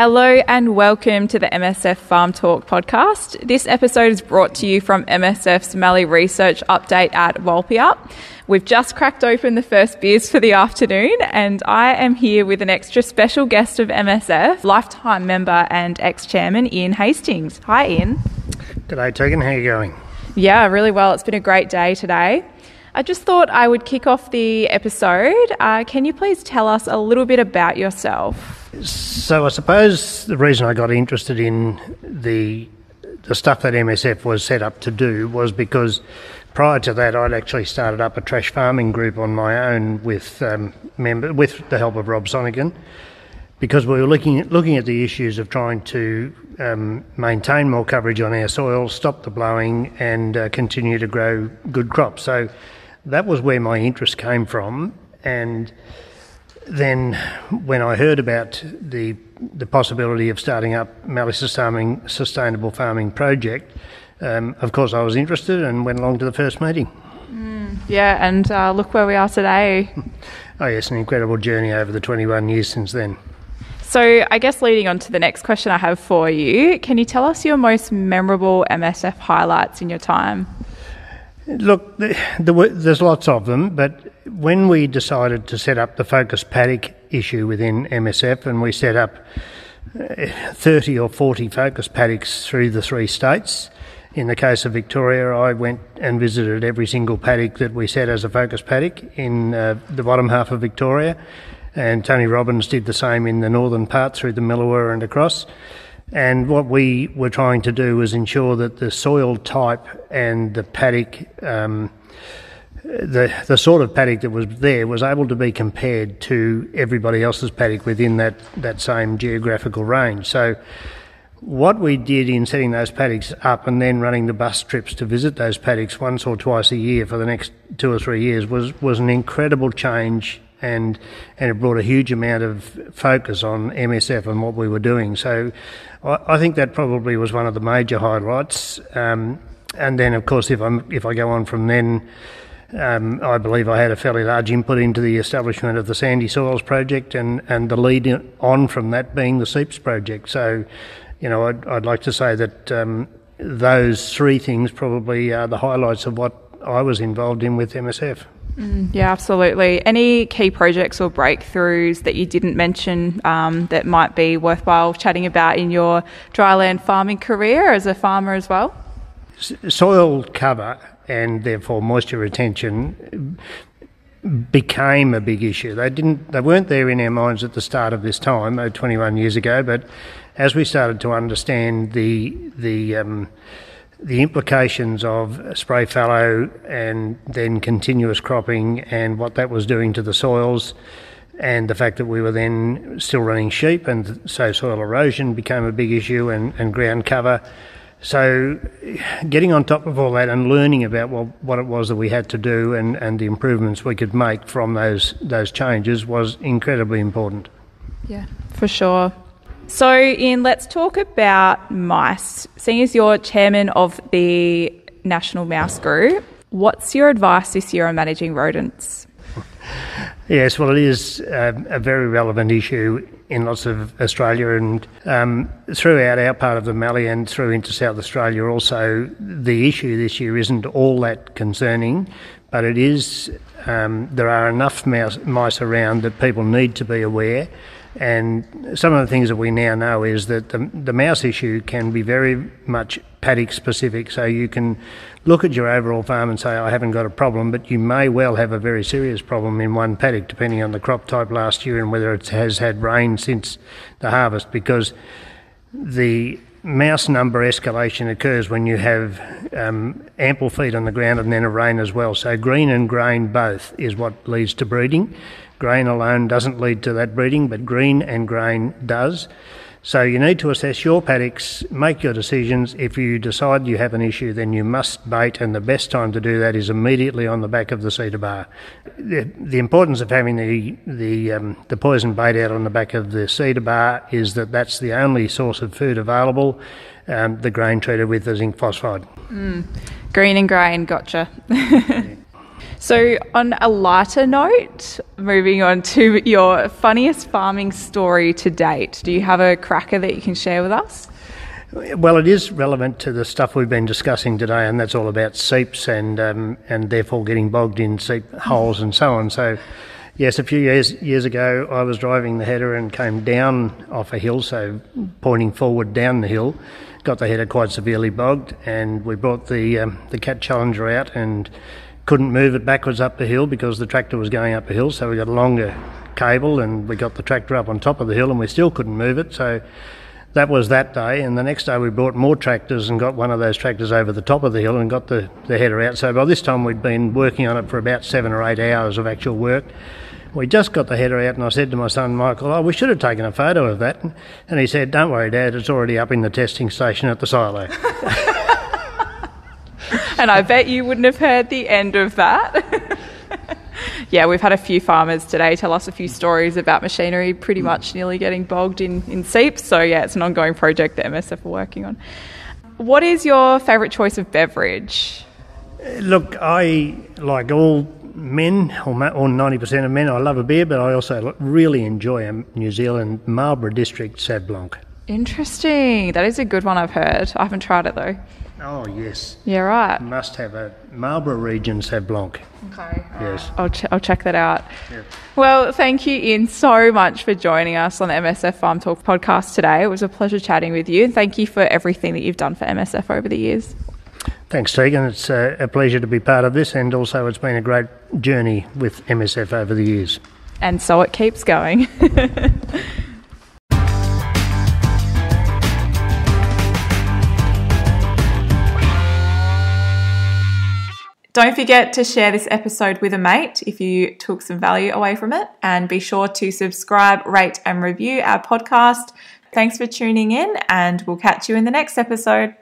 Hello and welcome to the MSF Farm Talk podcast. This episode is brought to you from MSF's Mallee Research Update at Walpeup. We've just cracked open the first beers for the afternoon, and I am here with an extra special guest of MSF, lifetime member and ex chairman Ian Hastings. Hi, Ian. G'day, Tegan. How are you going? Yeah, really well. It's been a great day today. I just thought I would kick off the episode. Uh, can you please tell us a little bit about yourself? So I suppose the reason I got interested in the the stuff that MSF was set up to do was because prior to that I'd actually started up a trash farming group on my own with um, member with the help of Rob Sonigan because we were looking at, looking at the issues of trying to um, maintain more coverage on our soil, stop the blowing, and uh, continue to grow good crops. So that was where my interest came from, and then when I heard about the the possibility of starting up farming sustainable farming project, um, of course I was interested and went along to the first meeting. Mm, yeah, and uh, look where we are today. oh yes, an incredible journey over the 21 years since then. So, I guess leading on to the next question I have for you, can you tell us your most memorable MSF highlights in your time? Look, the, the, there's lots of them, but when we decided to set up the focus paddock issue within MSF, and we set up uh, 30 or 40 focus paddocks through the three states. In the case of Victoria, I went and visited every single paddock that we set as a focus paddock in uh, the bottom half of Victoria, and Tony Robbins did the same in the northern part through the Millewa and across. And what we were trying to do was ensure that the soil type and the paddock, um, the the sort of paddock that was there, was able to be compared to everybody else's paddock within that that same geographical range. So. What we did in setting those paddocks up and then running the bus trips to visit those paddocks once or twice a year for the next two or three years was, was an incredible change and and it brought a huge amount of focus on MSF and what we were doing. So I, I think that probably was one of the major highlights. Um, and then, of course, if I'm if I go on from then. Um, I believe I had a fairly large input into the establishment of the Sandy Soils project and, and the lead on from that being the SEEPS project. So, you know, I'd, I'd like to say that um, those three things probably are the highlights of what I was involved in with MSF. Mm, yeah, absolutely. Any key projects or breakthroughs that you didn't mention um, that might be worthwhile chatting about in your dryland farming career as a farmer as well? Soil cover and therefore moisture retention became a big issue. They didn't, they weren't there in our minds at the start of this time, 21 years ago, but as we started to understand the the um, the implications of spray fallow and then continuous cropping and what that was doing to the soils and the fact that we were then still running sheep and so soil erosion became a big issue and, and ground cover. So getting on top of all that and learning about what, what it was that we had to do and, and the improvements we could make from those those changes was incredibly important. Yeah, for sure. So, Ian, let's talk about mice. Seeing as you're chairman of the National Mouse Group, what's your advice this year on managing rodents? Yes, well, it is um, a very relevant issue in lots of Australia and um, throughout our part of the Mallee and through into South Australia also. The issue this year isn't all that concerning, but it is. Um, there are enough mouse, mice around that people need to be aware and some of the things that we now know is that the, the mouse issue can be very much paddock specific. So you can look at your overall farm and say, I haven't got a problem, but you may well have a very serious problem in one paddock, depending on the crop type last year and whether it has had rain since the harvest, because the mouse number escalation occurs when you have um, ample feed on the ground and then a rain as well. So green and grain both is what leads to breeding. Grain alone doesn't lead to that breeding, but green and grain does. So you need to assess your paddocks, make your decisions. If you decide you have an issue, then you must bait, and the best time to do that is immediately on the back of the seeder bar. The, the importance of having the the um, the poison bait out on the back of the seeder bar is that that's the only source of food available. Um, the grain treated with the zinc phosphide. Mm. Green and grain, gotcha. So, on a lighter note, moving on to your funniest farming story to date, do you have a cracker that you can share with us? Well, it is relevant to the stuff we've been discussing today, and that's all about seeps and um, and therefore getting bogged in seep holes and so on. So, yes, a few years years ago, I was driving the header and came down off a hill, so pointing forward down the hill, got the header quite severely bogged, and we brought the um, the Cat Challenger out and couldn't move it backwards up the hill because the tractor was going up a hill. So we got a longer cable, and we got the tractor up on top of the hill, and we still couldn't move it. So that was that day, and the next day we brought more tractors and got one of those tractors over the top of the hill and got the, the header out. So by this time we'd been working on it for about seven or eight hours of actual work. We just got the header out, and I said to my son Michael, "Oh, we should have taken a photo of that." And he said, "Don't worry, Dad, it's already up in the testing station at the silo." and I bet you wouldn't have heard the end of that. yeah, we've had a few farmers today tell us a few stories about machinery pretty hmm. much nearly getting bogged in, in seeps. So, yeah, it's an ongoing project that MSF are working on. What is your favourite choice of beverage? Uh, look, I, like all men, or 90% of men, I love a beer, but I also really enjoy a New Zealand Marlborough District Sauv Blanc. Interesting. That is a good one I've heard. I haven't tried it though. Oh, yes. Yeah, right. Must have a Marlborough region Sauv Blanc. Okay. Yes. I'll, ch- I'll check that out. Yeah. Well, thank you, Ian, so much for joining us on the MSF Farm Talk podcast today. It was a pleasure chatting with you. And thank you for everything that you've done for MSF over the years. Thanks, Tegan. It's uh, a pleasure to be part of this, and also it's been a great journey with MSF over the years. And so it keeps going. Don't forget to share this episode with a mate if you took some value away from it. And be sure to subscribe, rate, and review our podcast. Thanks for tuning in, and we'll catch you in the next episode.